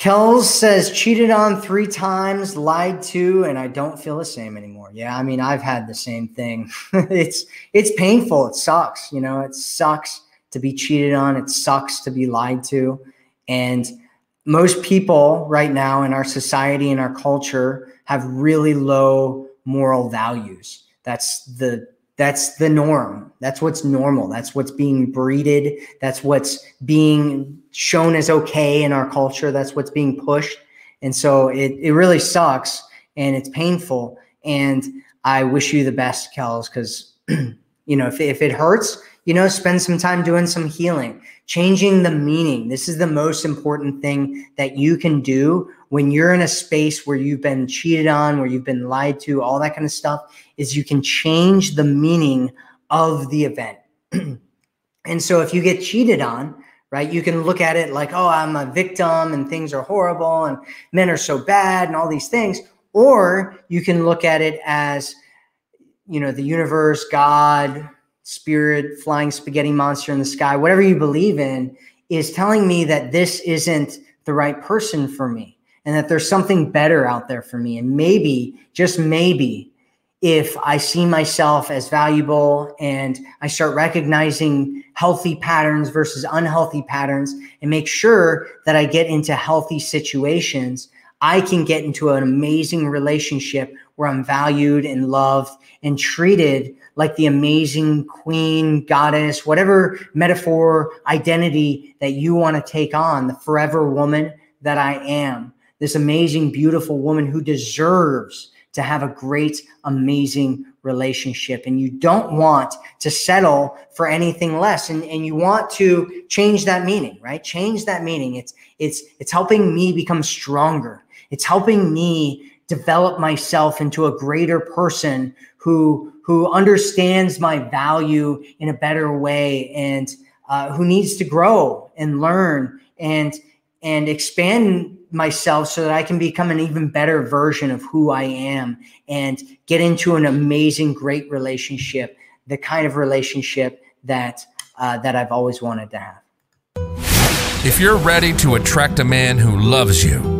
Kells says cheated on three times, lied to, and I don't feel the same anymore. Yeah, I mean, I've had the same thing. it's it's painful. It sucks. You know, it sucks to be cheated on. It sucks to be lied to, and most people right now in our society and our culture have really low moral values. That's the that's the norm. That's what's normal. That's what's being breeded. That's what's being shown as okay in our culture. That's what's being pushed. And so it, it really sucks and it's painful. And I wish you the best, Kells, because, you know, if, if it hurts, you know, spend some time doing some healing, changing the meaning. This is the most important thing that you can do when you're in a space where you've been cheated on, where you've been lied to, all that kind of stuff, is you can change the meaning of the event. and so if you get cheated on, right, you can look at it like, oh, I'm a victim and things are horrible and men are so bad and all these things. Or you can look at it as, you know, the universe, God, spirit, flying spaghetti monster in the sky, whatever you believe in, is telling me that this isn't the right person for me and that there's something better out there for me. And maybe, just maybe, if I see myself as valuable and I start recognizing healthy patterns versus unhealthy patterns and make sure that I get into healthy situations, I can get into an amazing relationship where I'm valued and loved and treated like the amazing queen, goddess, whatever metaphor, identity that you want to take on, the forever woman that I am this amazing, beautiful woman who deserves to have a great, amazing relationship. And you don't want to settle for anything less. And, and you want to change that meaning, right? Change that meaning. It's it's it's helping me become stronger. It's helping me develop myself into a greater person who who understands my value in a better way and uh, who needs to grow and learn and and expand myself so that I can become an even better version of who I am and get into an amazing, great relationship, the kind of relationship that uh, that I've always wanted to have. If you're ready to attract a man who loves you,